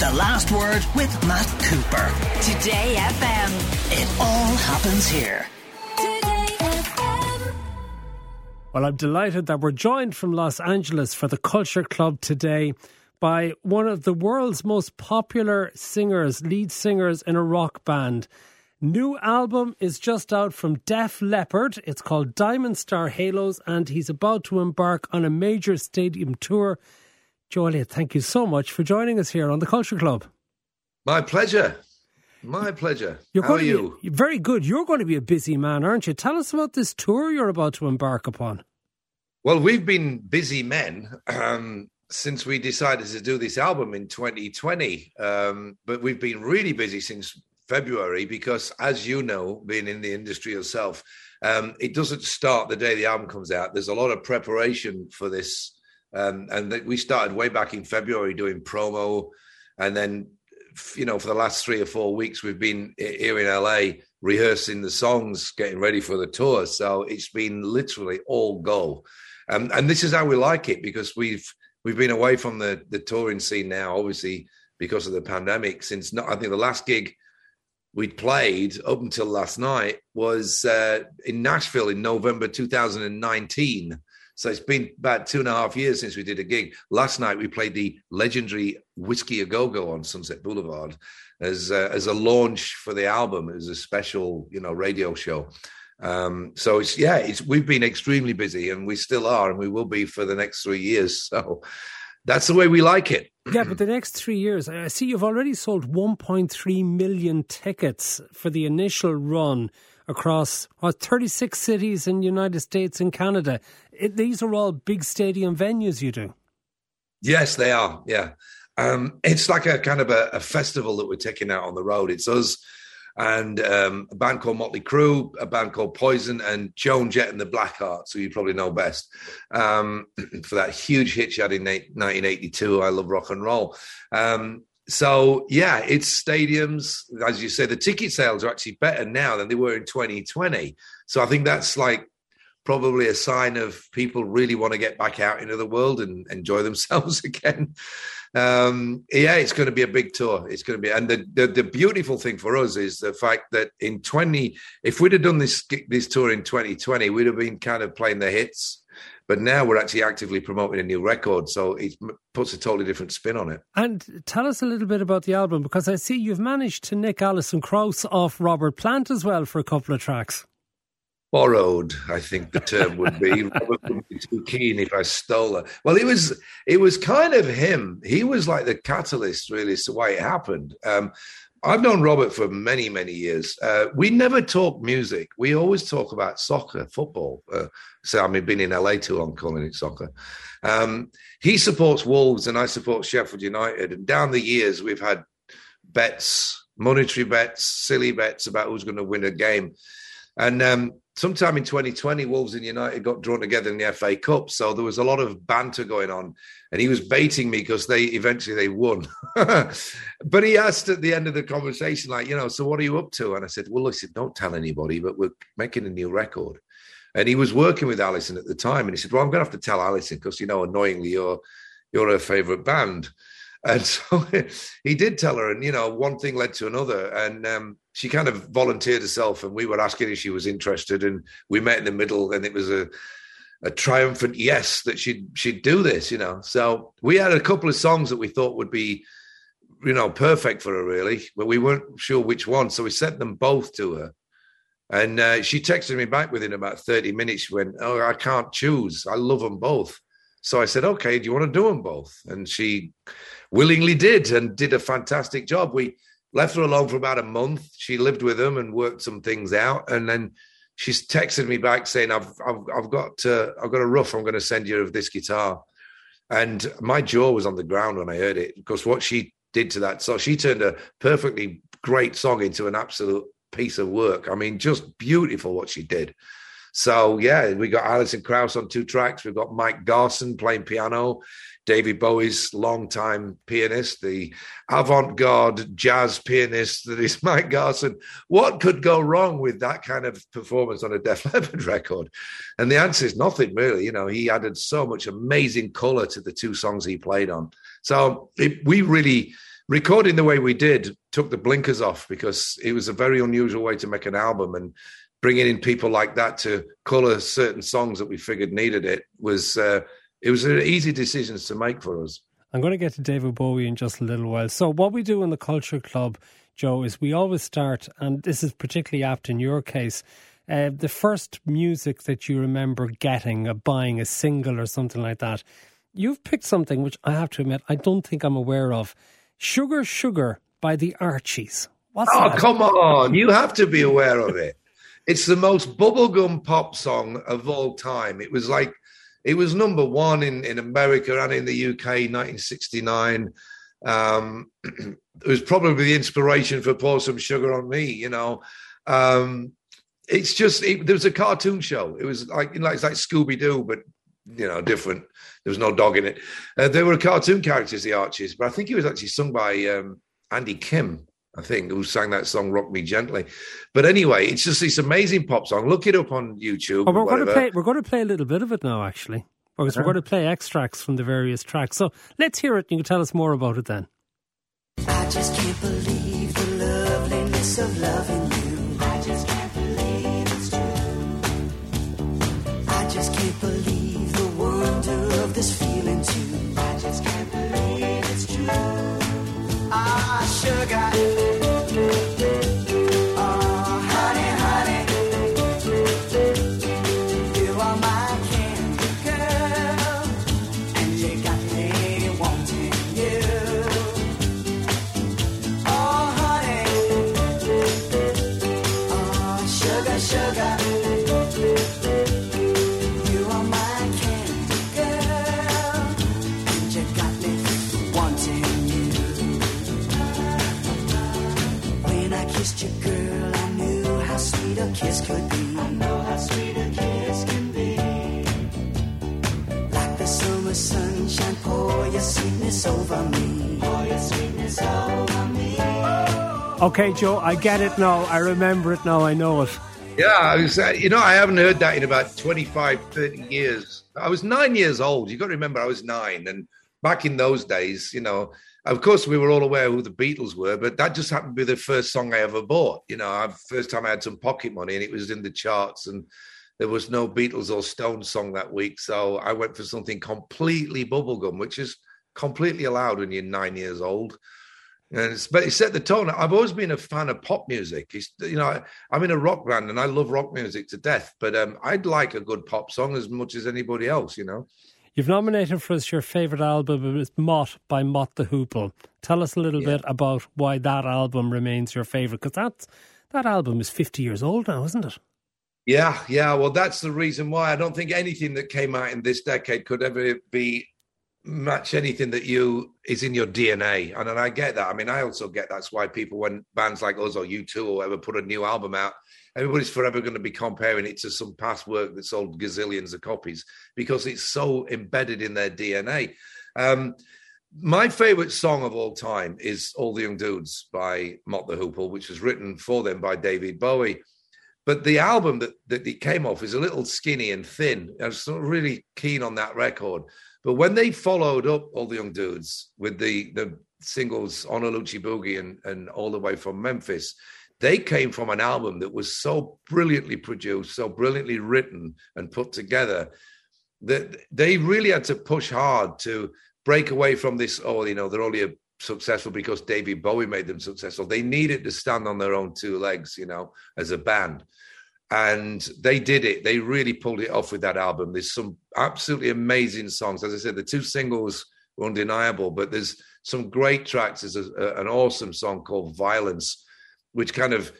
The Last Word with Matt Cooper. Today FM. It all happens here. Today FM. Well, I'm delighted that we're joined from Los Angeles for the Culture Club today by one of the world's most popular singers, lead singers in a rock band. New album is just out from Def Leppard. It's called Diamond Star Halos, and he's about to embark on a major stadium tour. Joe thank you so much for joining us here on the Culture Club. My pleasure. My pleasure. You're How are you? Be, very good. You're going to be a busy man, aren't you? Tell us about this tour you're about to embark upon. Well, we've been busy men um, since we decided to do this album in 2020. Um, but we've been really busy since February because, as you know, being in the industry yourself, um, it doesn't start the day the album comes out. There's a lot of preparation for this. Um, and we started way back in February doing promo. And then you know, for the last three or four weeks, we've been here in LA rehearsing the songs, getting ready for the tour. So it's been literally all go. Um, and this is how we like it because we've we've been away from the the touring scene now, obviously because of the pandemic. Since not, I think the last gig we'd played up until last night was uh, in Nashville in November 2019. So it's been about two and a half years since we did a gig. Last night we played the legendary Whisky a Go Go on Sunset Boulevard as uh, as a launch for the album. It was a special, you know, radio show. Um, so it's yeah, it's we've been extremely busy, and we still are, and we will be for the next three years. So that's the way we like it. Yeah, but the next three years, I see you've already sold 1.3 million tickets for the initial run across what, 36 cities in the United States and Canada. It, these are all big stadium venues you do. Yes, they are. Yeah. Um, it's like a kind of a, a, festival that we're taking out on the road. It's us and um, a band called Motley Crue, a band called Poison, and Joan Jett and the Blackhearts, who you probably know best um, for that huge hit she had in 1982, I Love Rock and Roll. Um, so yeah, it's stadiums. As you say, the ticket sales are actually better now than they were in 2020. So I think that's like probably a sign of people really want to get back out into the world and enjoy themselves again. Um, yeah, it's going to be a big tour. It's going to be, and the, the, the beautiful thing for us is the fact that in 20, if we'd have done this this tour in 2020, we'd have been kind of playing the hits but now we're actually actively promoting a new record, so it puts a totally different spin on it. And tell us a little bit about the album, because I see you've managed to nick Alison Krauss off Robert Plant as well for a couple of tracks. Borrowed, I think the term would be. Robert would be too keen if I stole her. Well, it was it was kind of him. He was like the catalyst, really, to why it happened. Um, I've known Robert for many, many years. Uh, we never talk music. We always talk about soccer, football. Uh, so I mean, been in LA too long calling it soccer. Um, he supports Wolves and I support Sheffield United. And down the years, we've had bets, monetary bets, silly bets about who's going to win a game. And um, sometime in 2020, Wolves and United got drawn together in the FA Cup. So there was a lot of banter going on. And he was baiting me because they eventually they won. but he asked at the end of the conversation, like, you know, so what are you up to? And I said, well, listen, don't tell anybody, but we're making a new record. And he was working with Alison at the time. And he said, well, I'm going to have to tell Alison because, you know, annoyingly, you're, you're her favorite band. And so he did tell her, and you know, one thing led to another, and um, she kind of volunteered herself, and we were asking if she was interested, and we met in the middle, and it was a a triumphant yes that she'd she'd do this, you know. So we had a couple of songs that we thought would be, you know, perfect for her, really, but we weren't sure which one, so we sent them both to her. And uh, she texted me back within about 30 minutes. She went, Oh, I can't choose. I love them both. So I said, Okay, do you want to do them both? And she willingly did and did a fantastic job. We left her alone for about a month. She lived with him and worked some things out. And then she's texted me back saying, I've, I've, I've got, uh, I've got a rough I'm going to send you of this guitar. And my jaw was on the ground when I heard it because what she did to that. So she turned a perfectly great song into an absolute piece of work. I mean, just beautiful what she did. So yeah, we got Alison Krauss on two tracks. We've got Mike Garson playing piano, David Bowie's longtime pianist, the avant-garde jazz pianist that is Mike Garson. What could go wrong with that kind of performance on a Def Leppard record? And the answer is nothing really. You know, he added so much amazing color to the two songs he played on. So it, we really recording the way we did took the blinkers off because it was a very unusual way to make an album and bringing in people like that to color certain songs that we figured needed it was uh, it was an easy decisions to make for us. I'm going to get to David Bowie in just a little while. So what we do in the Culture Club, Joe, is we always start, and this is particularly apt in your case. Uh, the first music that you remember getting, uh, buying a single or something like that, you've picked something which I have to admit I don't think I'm aware of. Sugar Sugar by the Archies. What's oh, that? come on. You have to be aware of it. It's the most bubblegum pop song of all time. It was like, it was number one in, in America and in the UK, 1969. Um, it was probably the inspiration for Pour Some Sugar on Me, you know. Um, it's just, it, there was a cartoon show. It was like, you know, it's like Scooby Doo, but, you know, different. There was no dog in it. Uh, they were cartoon characters, the Archies, but I think it was actually sung by um, Andy Kim. I think, who sang that song "Rock Me Gently." But anyway, it's just this amazing pop song. Look it up on YouTube. Oh, we're going to play. We're going to play a little bit of it now, actually, because Uh-huh. we're going to play extracts from the various tracks. So let's hear it. And You can tell us more about it then. I just can't believe the loveliness of loving you. I just can't believe it's true. I just can't believe the wonder of this feeling too. I just can't believe it's true. Ah, sugar. Okay, Joe, I get it now. I remember it now. I know it. Yeah, I was, uh, you know, I haven't heard that in about 25, 30 years. I was nine years old. You've got to remember, I was nine. And back in those days, you know, of course, we were all aware who the Beatles were, but that just happened to be the first song I ever bought. You know, first time I had some pocket money and it was in the charts and there was no Beatles or Stones song that week. So I went for something completely bubblegum, which is completely allowed when you're nine years old. And but he set the tone. I've always been a fan of pop music. It's, you know, I'm in a rock band and I love rock music to death. But um, I'd like a good pop song as much as anybody else. You know. You've nominated for us your favourite album is Mott by Mott the Hoople. Tell us a little bit about why that album remains your favourite, because that that album is 50 years old now, isn't it? Yeah, yeah. Well, that's the reason why I don't think anything that came out in this decade could ever be match anything that you is in your DNA. And, and I get that. I mean, I also get that's why people when bands like us or U2 or whatever put a new album out, everybody's forever going to be comparing it to some past work that sold gazillions of copies because it's so embedded in their DNA. Um, my favorite song of all time is All the Young Dudes by Mott the Hoople, which was written for them by David Bowie. But the album that, that it came off is a little skinny and thin. I was really keen on that record. But when they followed up All the Young Dudes with the, the singles Honaloochie Boogie and, and All the Way from Memphis, they came from an album that was so brilliantly produced, so brilliantly written and put together that they really had to push hard to break away from this. Oh, you know, they're only successful because David Bowie made them successful. They needed to stand on their own two legs, you know, as a band. And they did it. They really pulled it off with that album. There's some absolutely amazing songs. As I said, the two singles were undeniable, but there's some great tracks. There's a, a, an awesome song called Violence, which kind of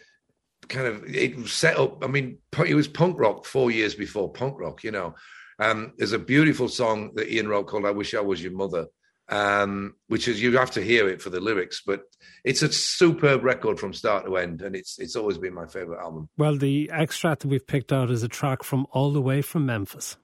kind of it set up. I mean, it was punk rock four years before punk rock, you know. Um, there's a beautiful song that Ian wrote called "I Wish I Was Your Mother," um, which is you have to hear it for the lyrics, but it's a superb record from start to end, and it's it's always been my favorite album. Well, the extract that we've picked out is a track from All the Way from Memphis.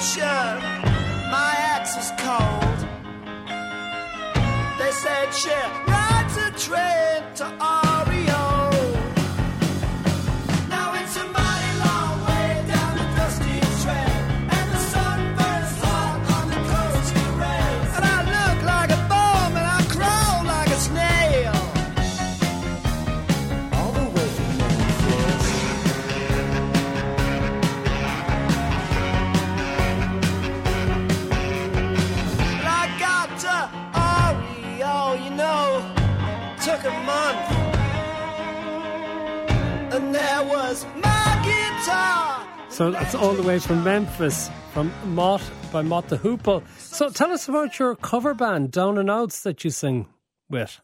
Information. My axe was cold. They said she rides a train So that's all the way from Memphis, from Mott by Mott the Hoople. So tell us about your cover band, Down 'n' Outz, that you sing with.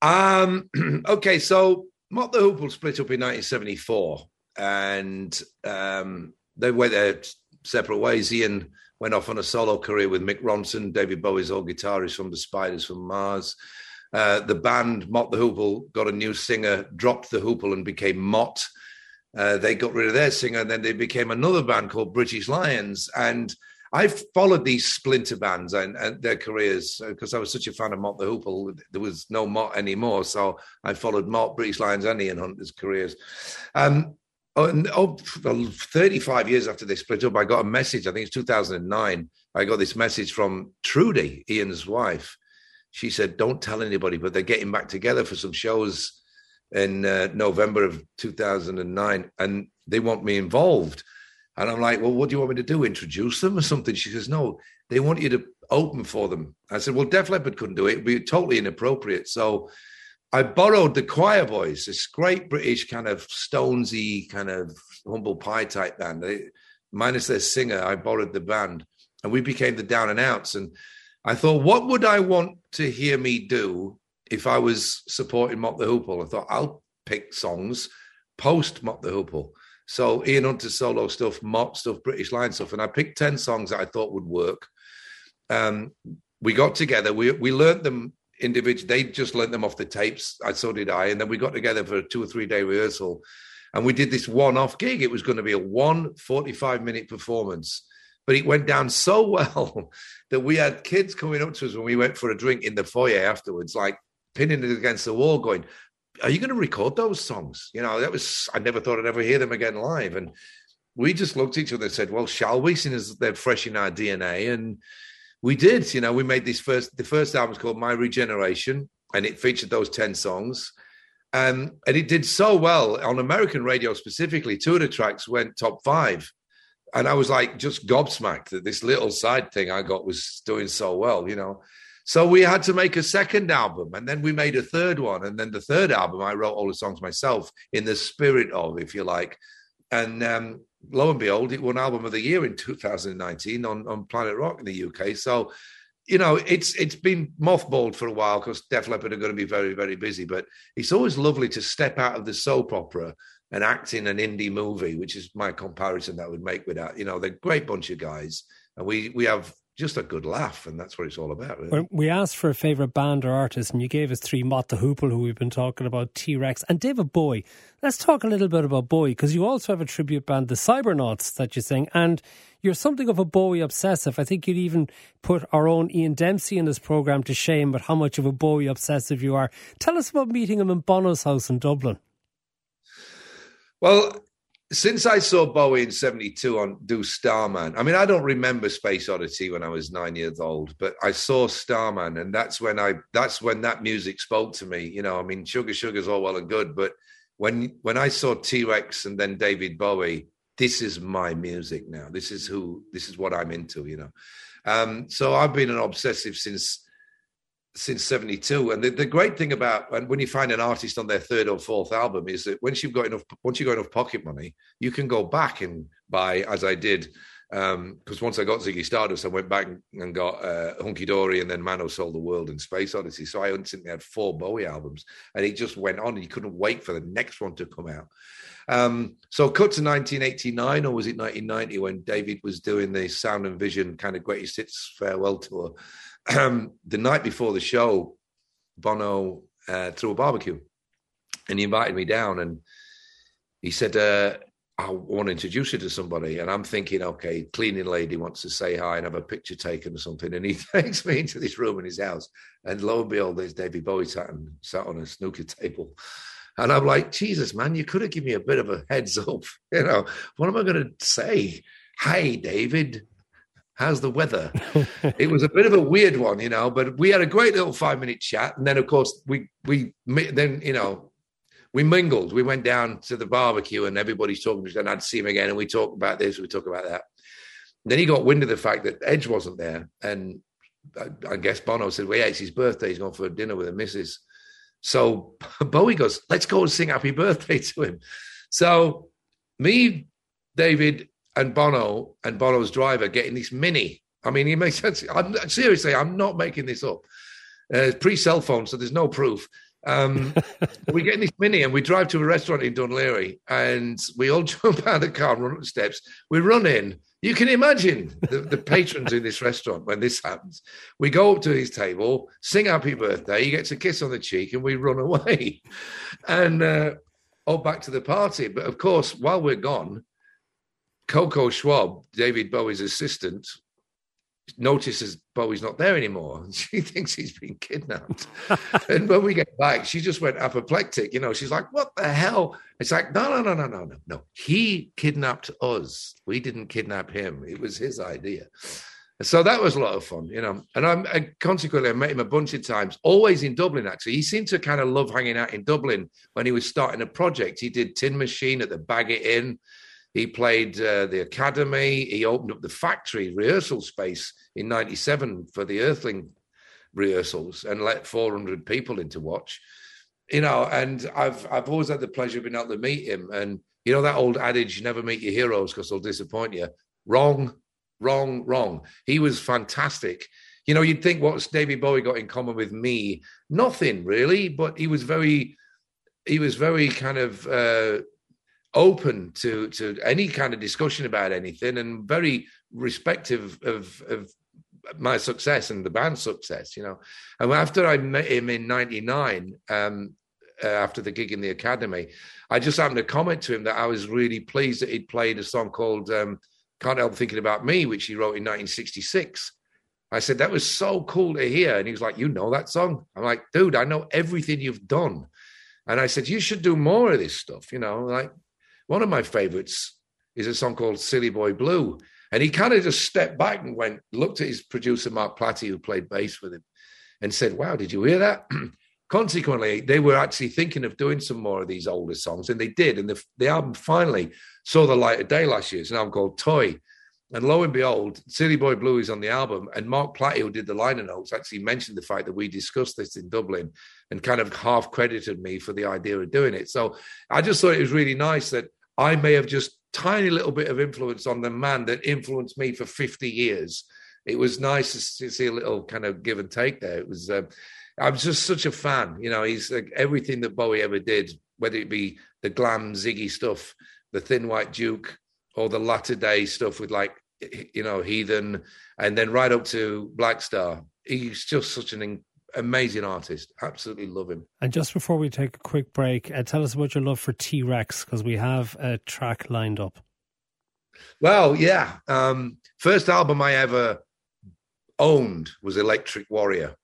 Um, okay, so Mott the Hoople split up in 1974 and um, they went their separate ways. Ian went off on a solo career with Mick Ronson, David Bowie's old guitarist from the Spiders from Mars. Uh, the band Mott the Hoople got a new singer, dropped the Hoople and became Mott. Uh, they got rid of their singer, and then they became another band called British Lions. And I followed these splinter bands and, and their careers because I was such a fan of Mott the Hoople. There was no Mott anymore, so I followed Mott, British Lions, and Ian Hunter's careers. Um, oh, 35 years after they split up, I got a message. I think it's 2009. I got this message from Trudy, Ian's wife. She said, "Don't tell anybody, but they're getting back together for some shows." In uh, November of 2009, and they want me involved. And I'm like, well, what do you want me to do? Introduce them or something? She says, no, they want you to open for them. I said, well, Def Leppard couldn't do it. It'd be totally inappropriate. So I borrowed the Quireboys, this great British kind of Stonesy, kind of humble pie type band. They, minus their singer, I borrowed the band, and we became the Down 'n' Outz. And I thought, what would I want to hear me do if I was supporting Mott the Hoople? I thought I'll pick songs post Mott the Hoople. So Ian Hunter's solo stuff, Mott stuff, British Line stuff, and I picked ten songs that I thought would work. Um, we got together. We we learned them individually. They just learnt them off the tapes. I so did I, and then we got together for a two or three day rehearsal, and we did this one off gig. It was going to be a one 45 minute performance. But it went down so well that we had kids coming up to us when we went for a drink in the foyer afterwards, like pinning it against the wall, going, Are you going to record those songs? You know, that was, I never thought I'd ever hear them again live. And we just looked at each other and said, Well, shall we? Seeing as they're fresh in our DNA. And we did, you know, we made this first, the first album was called My Regeneration, and it featured those 10 songs. Um, and it did so well on American radio specifically. Two of the tracks went top five. And I was like just gobsmacked that this little side thing I got was doing so well, you know. So we had to make a second album, and then we made a third one, and then the third album I wrote all the songs myself in the spirit of, if you like. And um, lo and behold, it won album of the year in 2019 on, on Planet Rock in the UK. So, you know, it's it's been mothballed for a while because Def Leppard are going to be very very busy. But it's always lovely to step out of the soap opera and act in an indie movie, which is my comparison that I would make with that. You know, they're a great bunch of guys, and we we have just a good laugh, and that's what it's all about. Really. We asked for a favourite band or artist, and you gave us three Mott the Hoople, who we've been talking about, T Rex, and David Bowie. Let's talk a little bit about Bowie, because you also have a tribute band, the Cybernauts, that you sing, and you're something of a Bowie obsessive. I think you'd even put our own Ian Dempsey in this programme to shame but how much of a Bowie obsessive you are. Tell us about meeting him in Bono's house in Dublin. Well, since I saw Bowie in 72 on Do Starman, I mean, I don't remember Space Oddity when I was nine years old, but I saw Starman, and that's when I that's when that music spoke to me. You know, I mean, Sugar Sugar's all well and good, but when when I saw T Rex and then David Bowie, this is my music now. This is who this is what I'm into, you know. Um, so I've been an obsessive since since 72 and the, the great thing about and when you find an artist on their third or fourth album is that once you've got enough once you've got enough pocket money you can go back and buy as i did because um, once i got ziggy stardust i went back and got uh, hunky dory and then man who sold the world and space oddity. So i instantly had four bowie albums and it just went on. And you couldn't wait for the next one to come out. Um, so cut to 1989 or was it 1990 when david was doing the sound and vision kind of greatest hits farewell tour the night before the show, Bono uh, threw a barbecue, and he invited me down, and he said, uh, "I want to introduce you to somebody." And I'm thinking, okay, cleaning lady wants to say hi and have a picture taken or something, and he takes me into this room in his house, and lo and behold, there's David Bowie sat, and, sat on a snooker table. And I'm like, Jesus, man, you could have given me a bit of a heads up. You know, what am I going to say? Hi, David. How's the weather? it was a bit of a weird one, you know, but we had a great little five minute chat. And then, of course, we, we, then, you know, we mingled. We went down to the barbecue and everybody's talking and I'd see him again. And we talk about this, we talk about that. then he got wind of the fact that Edge wasn't there. And I, I guess Bono said, well, yeah, it's his birthday. He's gone for dinner with the missus. So Bowie goes, let's go and sing happy birthday to him. So me, David, and Bono and Bono's driver getting this mini. I mean, it makes sense. I'm seriously, I'm not making this up. Uh, pre cell phone, so there's no proof. Um, we get in this mini and we drive to a restaurant in Dún Laoghaire and we all jump out of the car and run up the steps. We run in. You can imagine the, the patrons in this restaurant when this happens. We go up to his table, sing happy birthday. He gets a kiss on the cheek and we run away. And uh, all back to the party. But of course, while we're gone, Coco Schwab, David Bowie's assistant, notices Bowie's not there anymore. She thinks he's been kidnapped. and when we get back, she just went apoplectic. You know, she's like, what the hell? It's like, no, no, no, no, no, no, no. He kidnapped us. We didn't kidnap him. It was his idea. So that was a lot of fun, you know. And I'm and consequently, I met him a bunch of times, always in Dublin, actually. He seemed to kind of love hanging out in Dublin when he was starting a project. He did Tin Machine at the Baggot Inn. He played uh, the Academy. He opened up the factory rehearsal space in 97 for the Earthling rehearsals and let 400 people in to watch. You know, and I've I've always had the pleasure of being able to meet him. And you know that old adage, never meet your heroes because they'll disappoint you. Wrong, wrong, wrong. He was fantastic. You know, you'd think what's David Bowie got in common with me? Nothing really, but he was very he was very kind of uh, open to to any kind of discussion about anything and very respective of of my success and the band's success you know. And after i met him in 99 um, uh, after the gig in the academy i just happened to comment to him that i was really pleased that he'd played a song called um, can't help thinking about me which he wrote in 1966 i said that was so cool to hear. And he was like you know that song? I'm like dude i know everything you've done. And i said you should do more of this stuff you know like one of my favorites is a song called Silly Boy Blue. And he kind of just stepped back and went, looked at his producer, Mark Plati, who played bass with him, and said, Wow, did you hear that? Consequently, they were actually thinking of doing some more of these older songs, and they did. And the, the album finally saw the light of day last year. It's an album called Toy. And lo and behold, Silly Boy Blue is on the album. And Mark Plati, who did the liner notes, actually mentioned the fact that we discussed this in Dublin and kind of half credited me for the idea of doing it. So I just thought it was really nice that I may have just tiny little bit of influence on the man that influenced me for 50 years. It was nice to see a little kind of give and take there. It was, uh, I'm just such a fan. You know, he's like everything that Bowie ever did, whether it be the glam Ziggy stuff, the Thin White Duke, or the latter day stuff with like, you know, Heathen, and then right up to Black Star. He's just such an amazing artist. Absolutely love him. And just before we take a quick break, uh, tell us about your love for T Rex because we have a track lined up. Well, yeah. Um, first album I ever owned was Electric Warrior,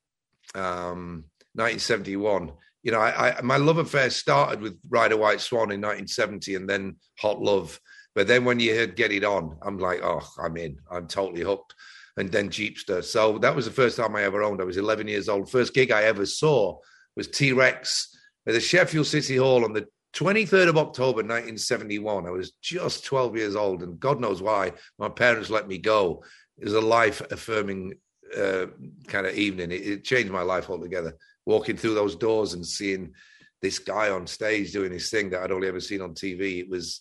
um, 1971. You know, I, I, my love affair started with Ride a White Swan in 1970 and then Hot Love. But then when you heard Get It On, I'm like, oh, I'm in. I'm totally hooked and then Jeepster. So that was the first time I ever owned. I was 11 years old. First gig I ever saw was T Rex at the Sheffield City Hall on the 23rd of October 1971. I was just 12 years old, and God knows why my parents let me go. It was a life affirming uh, kind of evening. It, it changed my life altogether. Walking through those doors and seeing this guy on stage doing his thing that I'd only ever seen on TV. It was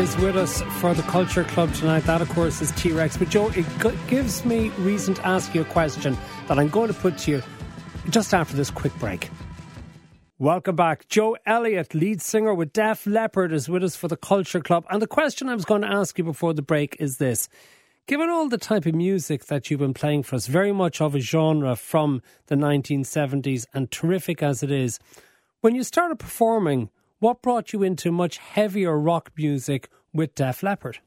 is with us for the Culture Club tonight. That, of course, is T Rex. But, Joe, it gives me reason to ask you a question that I'm going to put to you just after this quick break. Welcome back. Joe Elliott, lead singer with Def Leppard, is with us for the Culture Club. And the question I was going to ask you before the break is this. Given all the type of music that you've been playing for us, very much of a genre from the 1970s and terrific as it is, when you started performing, what brought you into much heavier rock music with Def Leppard?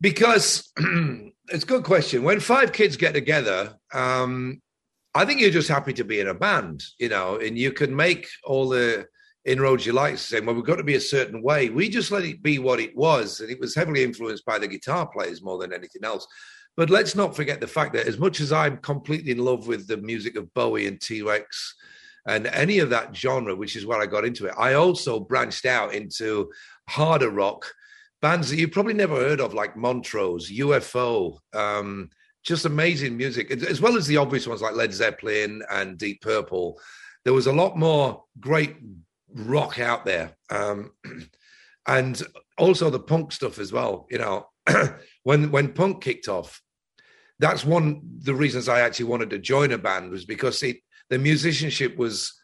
Because it's a good question. When five kids get together, um, I think you're just happy to be in a band, you know, and you can make all the inroads you like, saying, well, we've got to be a certain way. We just let it be what it was. And it was heavily influenced by the guitar players more than anything else. But let's not forget the fact that as much as I'm completely in love with the music of Bowie and T Rex and any of that genre, which is where I got into it, I also branched out into harder rock bands that you probably never heard of, like Montrose, UFO, um, just amazing music, as well as the obvious ones like Led Zeppelin and Deep Purple. There was a lot more great rock out there. Um, and also the punk stuff as well. You know, when when punk kicked off, that's one the reasons I actually wanted to join a band was because it the musicianship was,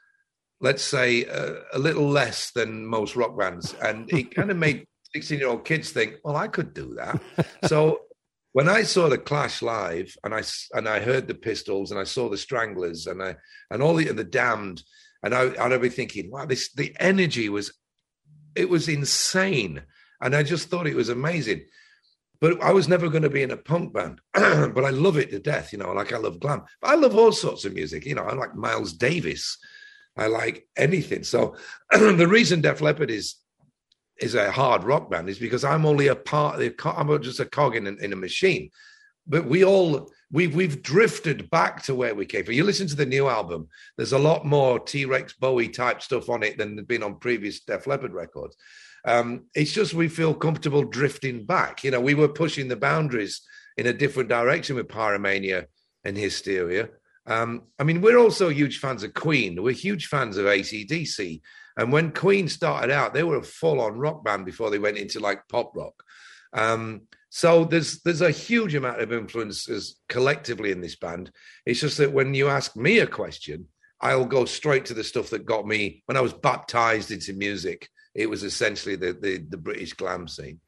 let's say, uh, a little less than most rock bands, and it kind of made sixteen year old kids think, well, I could do that. so when I saw the Clash live, and I and I heard the Pistols, and I saw the Stranglers, and I and all the and the Damned, and I I'd be thinking, wow, this the energy was, it was insane, and I just thought it was amazing. But I was never going to be in a punk band, but I love it to death, you know. Like I love glam, but I love all sorts of music, you know. I like Miles Davis, I like anything. So the reason Def Leppard is is a hard rock band is because I'm only a part. Of the, I'm just a cog in, in a machine. But we all we've we've drifted back to where we came from. You listen to the new album. There's a lot more T Rex Bowie type stuff on it than had been on previous Def Leppard records. Um, it's just we feel comfortable drifting back. You know, we were pushing the boundaries in a different direction with Pyromania and Hysteria. Um, I mean, we're also huge fans of Queen. We're huge fans of ACDC. And when Queen started out, they were a full-on rock band before they went into like pop rock. Um, so there's there's a huge amount of influences collectively in this band. It's just that when you ask me a question, I'll go straight to the stuff that got me when I was baptized into music. It was essentially the the, the British glam scene.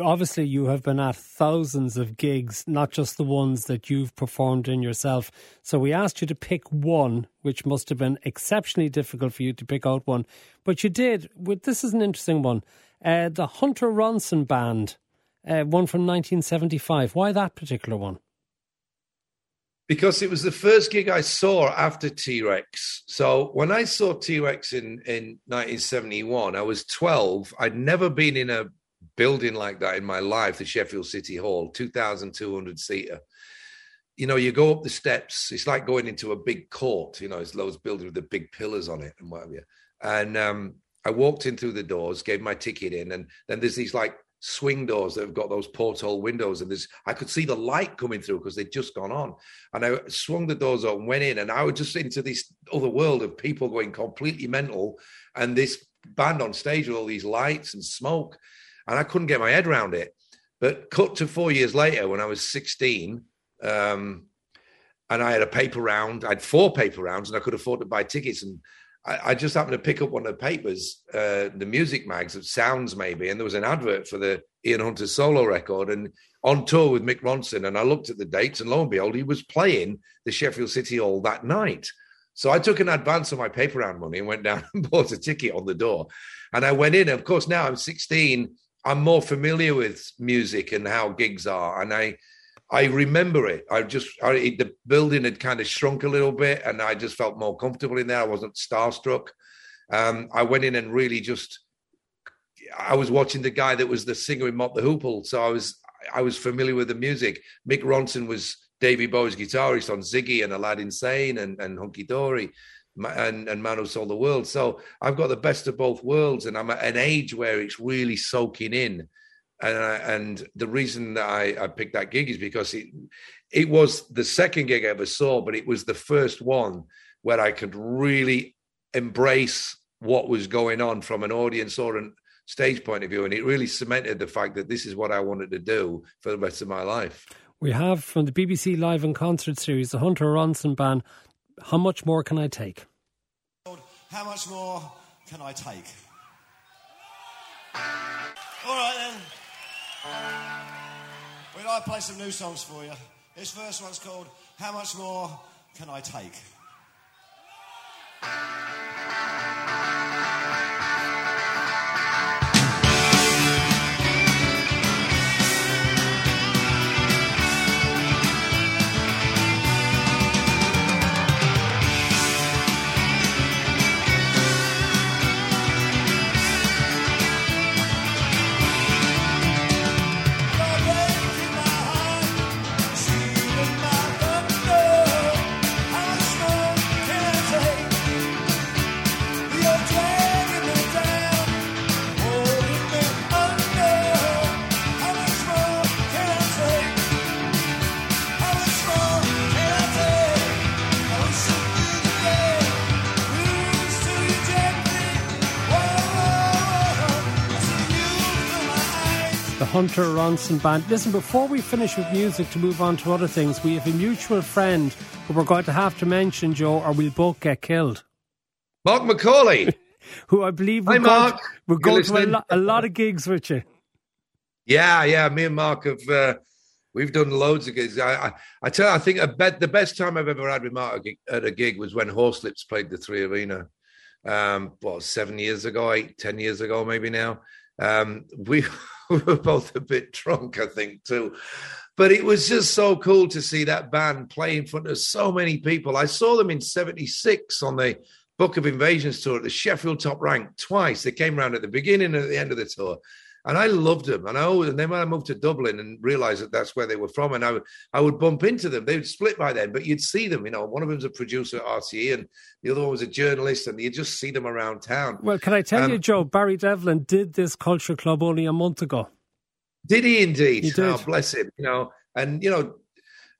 Obviously, you have been at thousands of gigs, not just the ones that you've performed in yourself. So we asked you to pick one, which must have been exceptionally difficult for you to pick out one. But you did. This is an interesting one. Uh, the Hunter Ronson Band, uh, one from 1975. Why that particular one? Because it was the first gig I saw after T Rex. So when I saw T Rex in, in 1971, I was 12. I'd never been in a building like that in my life, the Sheffield City Hall, 2,200 seater. You know, you go up the steps, it's like going into a big court, you know, it's those buildings with the big pillars on it and whatever. And um, I walked in through the doors, gave my ticket in, and then there's these like swing doors that have got those porthole windows and there's I could see the light coming through because they'd just gone on. And I swung the doors open went in and I was just into this other world of people going completely mental and this band on stage with all these lights and smoke and I couldn't get my head around it. But cut to four years later when I was 16 um, and I had a paper round I had four paper rounds and I could afford to buy tickets and I, I, just happened to pick up one of the papers, uh, the music mags of Sounds maybe, and there was an advert for the Ian Hunter solo record and on tour with Mick Ronson. And I looked at the dates, and lo and behold, he was playing the Sheffield City Hall that night. So I took an advance of my paper round money and went down and bought a ticket on the door. And I went in. Of course, now I'm 16. I'm more familiar with music and how gigs are, and I I remember it. I just I, the building had kind of shrunk a little bit, and I just felt more comfortable in there. I wasn't starstruck. Um, I went in and really just I was watching the guy that was the singer in Mott the Hoople, so I was I was familiar with the music. Mick Ronson was Davy Bowie's guitarist on Ziggy and Aladdin Sane and, and Hunky Dory and, and Man Who Sold the World. So I've got the best of both worlds, and I'm at an age where it's really soaking in. And, I, and the reason that I, I picked that gig is because it it was the second gig I ever saw, but it was the first one where I could really embrace what was going on from an audience or an stage point of view, and it really cemented the fact that this is what I wanted to do for the rest of my life. We have from the BBC Live and Concert Series, the Hunter Ronson Band. How much more can I take? How much more can I take? All right then. We'd play some new songs for you. This first one's called How Much More Can I Take? Hunter Ronson Band. Listen, before we finish with music to move on to other things, we have a mutual friend who we're going to have to mention, Joe, or we'll both get killed. Mark Macaulay. who I believe we're going, to, we're going to a, lo- a, lot of gigs with you. Yeah, yeah. Me and Mark have uh, we've done loads of gigs. I, I, I tell you, I think bet the best time I've ever had with Mark at a gig was when Horslips played the Three Arena. Um, what seven years ago, eight, ten years ago, maybe now. Um, we we were both a bit drunk, I think, too. But it was just so cool to see that band play in front of so many people. I saw them in 76 on the Book of Invasions tour at the Sheffield Top Rank twice. They came around at the beginning and at the end of the tour and I loved them. And I always, and then when I moved to Dublin and realized that that's where they were from, and I would, I would bump into them. They would split by then, but you'd see them. You know, one of them's a producer at RTE, and the other one was a journalist, and you'd just see them around town. Well, can I tell um, you, Joe? Barry Devlin did this culture club only a month ago. Did he indeed? He did. Oh, bless him. You know, and you know.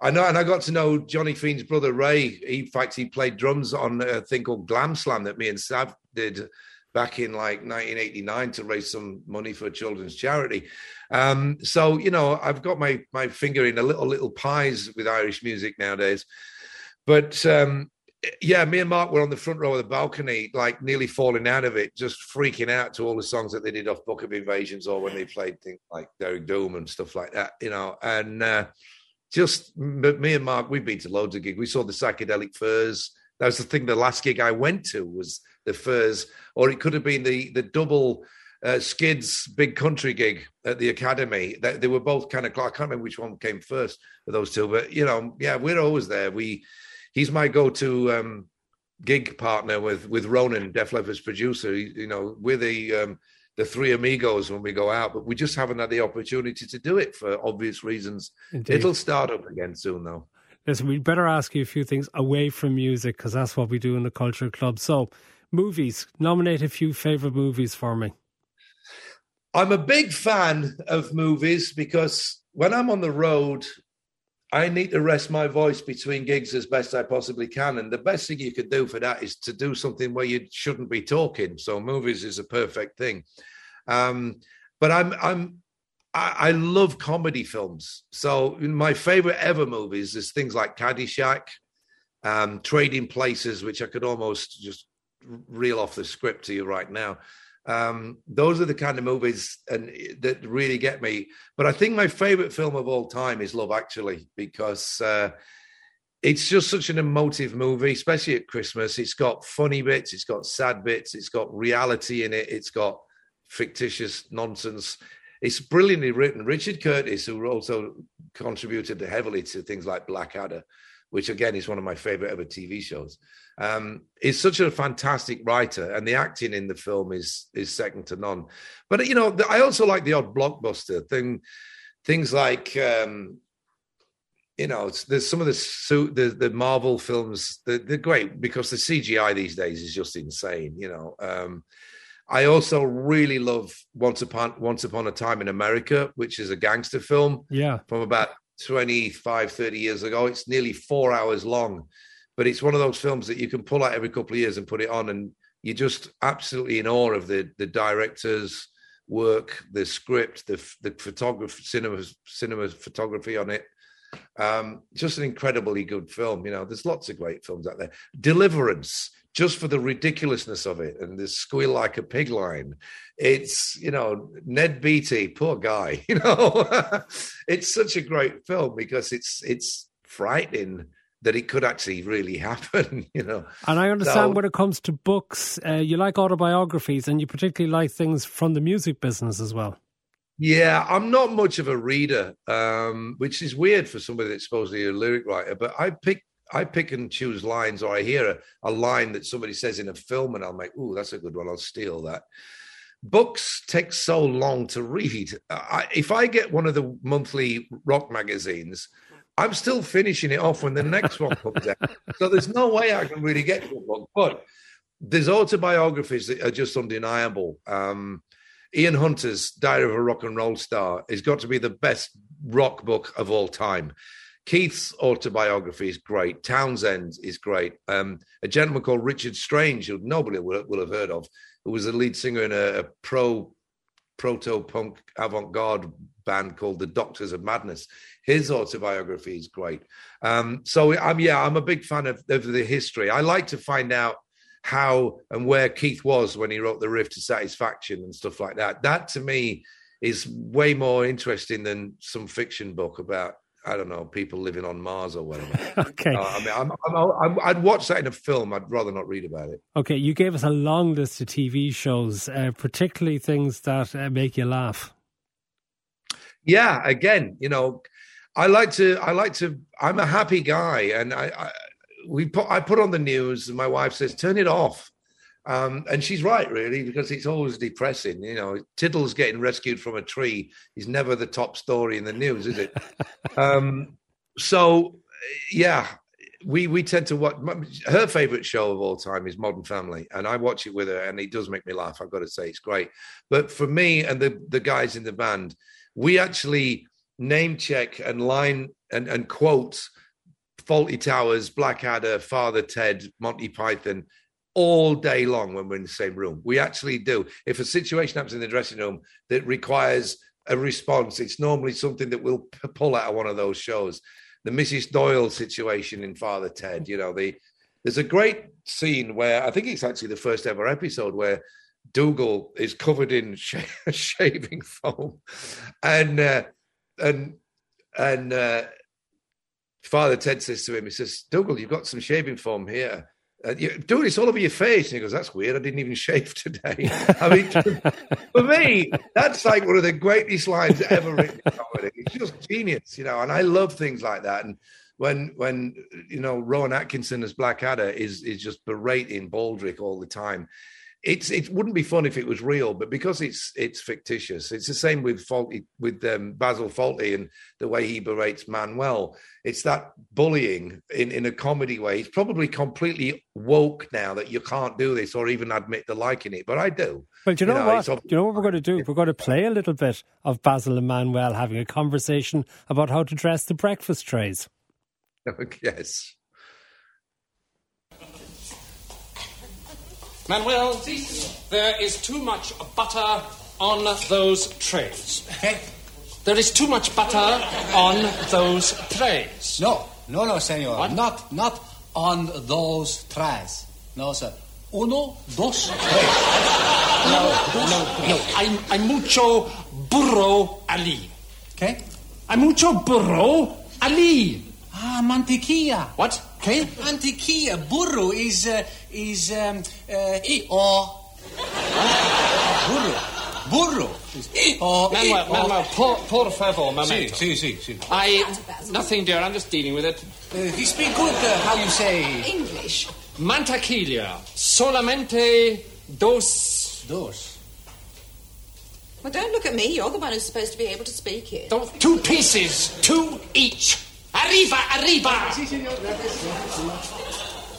I know, and I got to know Johnny Fean's brother Ray. He, in fact, he played drums on a thing called Glam Slam that me and Sav did back in like 1989 to raise some money for a children's charity. Um, so you know, I've got my my finger in a little little pies with Irish music nowadays. But um, yeah, me and Mark were on the front row of the balcony, like nearly falling out of it, just freaking out to all the songs that they did off Book of Invasions or when they played things like Dearg Doom and stuff like that, you know. And uh, just me and Mark, we've been to loads of gigs. We saw the Psychedelic Furs. That was the thing. The last gig I went to was the Furs, or it could have been the the double uh, Skids big country gig at the Academy. They, they were both kind of. I can't remember which one came first of those two, but you know, yeah, we're always there. We he's my go-to um, gig partner with with Ronan, Def Leppard's producer. You know, we're the um, the three amigos when we go out, but we just haven't had the opportunity to do it for obvious reasons. Indeed. It'll start up again soon, though. Listen, we'd better ask you a few things away from music because that's what we do in the Culture Club. So, movies. Nominate a few favorite movies for me. I'm a big fan of movies because when I'm on the road, I need to rest my voice between gigs as best I possibly can. And the best thing you could do for that is to do something where you shouldn't be talking. So movies is a perfect thing. Um, but I'm I'm I, I, love comedy films. So my favorite ever movies is things like Caddyshack, um, Trading Places, which I could almost just reel off the script to you right now. Um, those are the kind of movies and that really get me. But I think my favorite film of all time is Love Actually because uh, it's just such an emotive movie, especially at Christmas. It's got funny bits, it's got sad bits, it's got reality in it, it's got fictitious nonsense. It's brilliantly written. Richard Curtis, who also contributed heavily to things like Blackadder, which again is one of my favorite ever TV shows, um, is such a fantastic writer, and the acting in the film is is second to none. But you know, I also like the odd blockbuster thing, things like. Um, you know, there's some of the the, the Marvel films. They're, they're, great because the CGI these days is just insane. You know, um, I also really love Once Upon Once Upon a Time in America, which is a gangster film. Yeah, from about 25, 30 years ago. It's nearly four hours long, but it's one of those films that you can pull out every couple of years and put it on, and you're just absolutely in awe of the the director's work, the script, the the photography, cinema cinema photography on it. Um, just an incredibly good film. You know, there's lots of great films out there. Deliverance just for the ridiculousness of it and the squeal like a pig line. It's, you know, Ned Beatty, poor guy, you know. it's such a great film because it's it's frightening that it could actually really happen, you know. And I understand so, when it comes to books, uh, you like autobiographies and you particularly like things from the music business as well. Yeah, I'm not much of a reader, um, which is weird for somebody that's supposedly a lyric writer, but I pick I pick and choose lines, or I hear a, a line that somebody says in a film, and I'll make, "Ooh, that's a good one. I'll steal that." Books take so long to read. I, if I get one of the monthly rock magazines, I'm still finishing it off when the next one comes out. So there's no way I can really get to a book. But there's autobiographies that are just undeniable. Um, Ian Hunter's Diary of a Rock and Roll Star has got to be the best rock book of all time. Keith's autobiography is great. Townshend is great. Um, a gentleman called Richard Strange, who nobody will, will have heard of, who was a lead singer in a, a pro proto punk avant garde band called the Doctors of Madness. His autobiography is great. Um, so I'm yeah, I'm a big fan of, of the history. I like to find out how and where Keith was when he wrote the riff to satisfaction and stuff like that. That to me is way more interesting than some fiction book about I don't know, people living on Mars or whatever. okay. Uh, I mean, I'm, I'm, i would watch that in a film. I'd rather not read about it. Okay, you gave us a long list of TV shows, uh, particularly things that uh, make you laugh. Yeah, again, you know, I like to, I like to, I'm a happy guy, and I, I we put, I put on the news, and my wife says, turn it off. Um, and she's right, really, because it's always depressing. You know, Tiddles getting rescued from a tree is never the top story in the news, is it? um, so, yeah, we we tend to watch. Her favorite show of all time is Modern Family, and I watch it with her, and it does make me laugh. I've got to say, it's great. But for me and the the guys in the band, we actually name check and line and and quote Fawlty Towers, Blackadder, Father Ted, Monty Python all day long when we're in the same room. We actually do. If a situation happens in the dressing room that requires a response, it's normally something that we'll pull out of one of those shows. The Mrs. Doyle situation in Father Ted, you know, the there's a great scene where I think it's actually the first ever episode where Dougal is covered in sh- shaving foam, and uh, and and uh, Father Ted says to him, he says, Dougal, you've got some shaving foam here uh, you, dude, it's all over your face. And he goes, that's weird. I didn't even shave today. I mean, for me, that's like one of the greatest lines ever written. It's just genius, you know, and I love things like that. And when, when, you know, Rowan Atkinson as Blackadder is, is just berating Baldrick all the time it's it wouldn't be fun if it was real, but because it's it's fictitious. It's the same with Fawlty with um, Basil Fawlty and the way he berates Manuel. It's that bullying in in a comedy way. He's probably completely woke now that you can't do this or even admit to liking it, but I do. Well, do you know, you know what? Do you know what we're going to do? We're going to play a little bit of Basil and Manuel having a conversation about how to dress the breakfast trays. yes. Manuel, there is too much butter on those trays. There is too much butter on those trays. No, no, no, senor. What? Not, not on those trays. No, sir. Uno, dos, tres. No, no, no. I'm, I'm mucho burro Ali. Okay. I'm mucho burro Ali. Ah, mantequilla. What? ¿Qué? Mantequilla. Burro is, uh, is, um, uh, i o. Burro. Burro. Is i o. Manuel, i o. Manuel, por, por favor, Sí, momento. sí, sí, sí. I. Nothing, dear. I'm just dealing with it. Uh, he speak good, uh, how you say? English. Mantequilla. Solamente dos. Dos. Well, don't look at me. You're the one who's supposed to be able to speak it. Those two pieces. Two each. Arriba, arriba.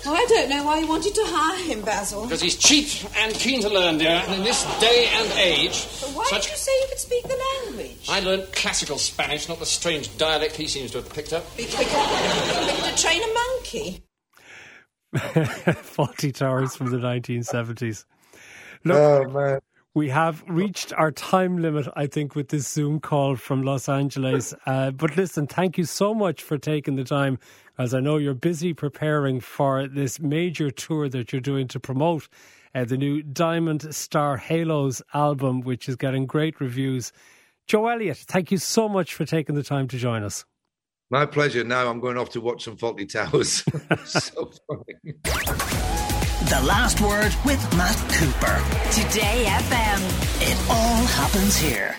Well, I don't know why you wanted to hire him, Basil. Because he's cheap and keen to learn, dear. And in this day and age, But why such. did you say you could speak the language? I learned classical Spanish, not the strange dialect he seems to have picked up. Be quicker, quicker to train a monkey. Fawlty Towers from the 1970s. Look, Oh man. We have reached our time limit, I think, with this Zoom call from Los Angeles. Uh, but listen, thank you so much for taking the time, as I know you're busy preparing for this major tour that you're doing to promote uh, the new Diamond Star Halos album, which is getting great reviews. Joe Elliott, thank you so much for taking the time to join us. My pleasure. Now I'm going off to watch some Fawlty Towers. so. The last word with Matt Cooper. Today FM. It all happens here.